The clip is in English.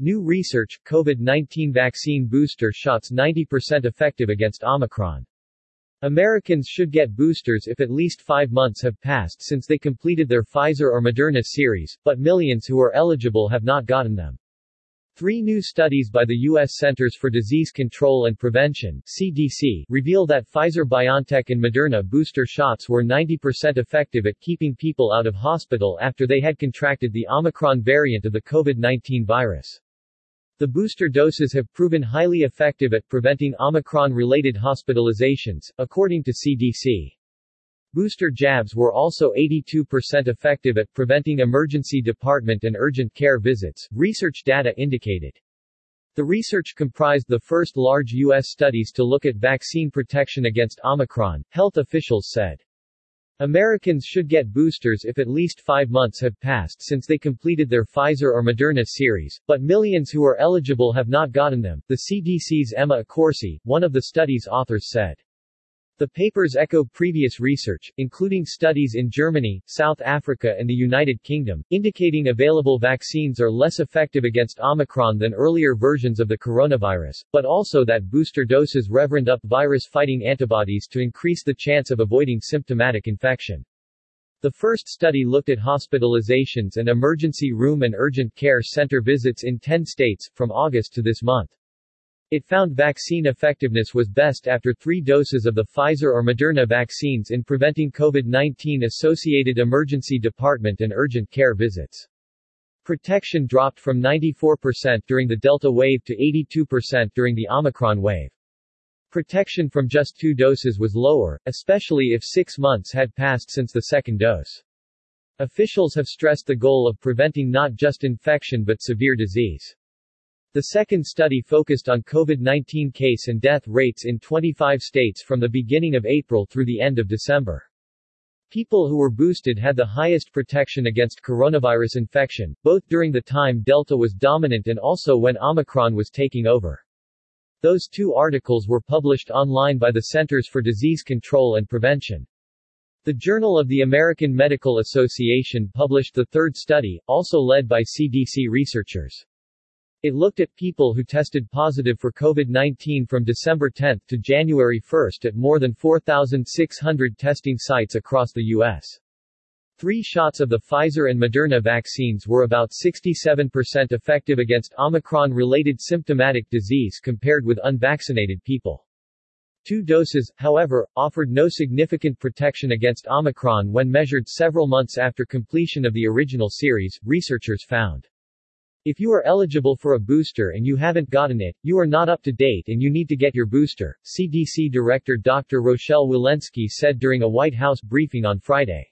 New research, COVID-19 vaccine booster shots 90% effective against Omicron. Americans should get boosters if at least five months have passed since they completed their Pfizer or Moderna series, but millions who are eligible have not gotten them. Three new studies by the U.S. Centers for Disease Control and Prevention CDC, reveal that Pfizer-BioNTech and Moderna booster shots were 90% effective at keeping people out of hospital after they had contracted the Omicron variant of the COVID-19 virus. The booster doses have proven highly effective at preventing Omicron-related hospitalizations, according to CDC. Booster jabs were also 82% effective at preventing emergency department and urgent care visits, research data indicated. The research comprised the first large U.S. studies to look at vaccine protection against Omicron, health officials said. Americans should get boosters if at least five months have passed since they completed their Pfizer or Moderna series, but millions who are eligible have not gotten them, the CDC's Emma Accorsi, one of the study's authors said. The papers echo previous research, including studies in Germany, South Africa and the United Kingdom, indicating available vaccines are less effective against Omicron than earlier versions of the coronavirus, but also that booster doses reverend up virus-fighting antibodies to increase the chance of avoiding symptomatic infection. The first study looked at hospitalizations and emergency room and urgent care center visits in 10 states, from August to this month. It found vaccine effectiveness was best after three doses of the Pfizer or Moderna vaccines in preventing COVID-19 associated emergency department and urgent care visits. Protection dropped from 94% during the Delta wave to 82% during the Omicron wave. Protection from just two doses was lower, especially if six months had passed since the second dose. Officials have stressed the goal of preventing not just infection but severe disease. The second study focused on COVID-19 case and death rates in 25 states from the beginning of April through the end of December. People who were boosted had the highest protection against coronavirus infection, both during the time Delta was dominant and also when Omicron was taking over. Those two articles were published online by the Centers for Disease Control and Prevention. The Journal of the American Medical Association published the third study, also led by CDC researchers. It looked at people who tested positive for COVID-19 from December 10 to January 1 at more than 4,600 testing sites across the U.S. Three shots of the Pfizer and Moderna vaccines were about 67% effective against Omicron-related symptomatic disease compared with unvaccinated people. Two doses, however, offered no significant protection against Omicron when measured several months after completion of the original series, researchers found. If you are eligible for a booster and you haven't gotten it, you are not up to date and you need to get your booster, CDC Director Dr. Rochelle Walensky said during a White House briefing on Friday.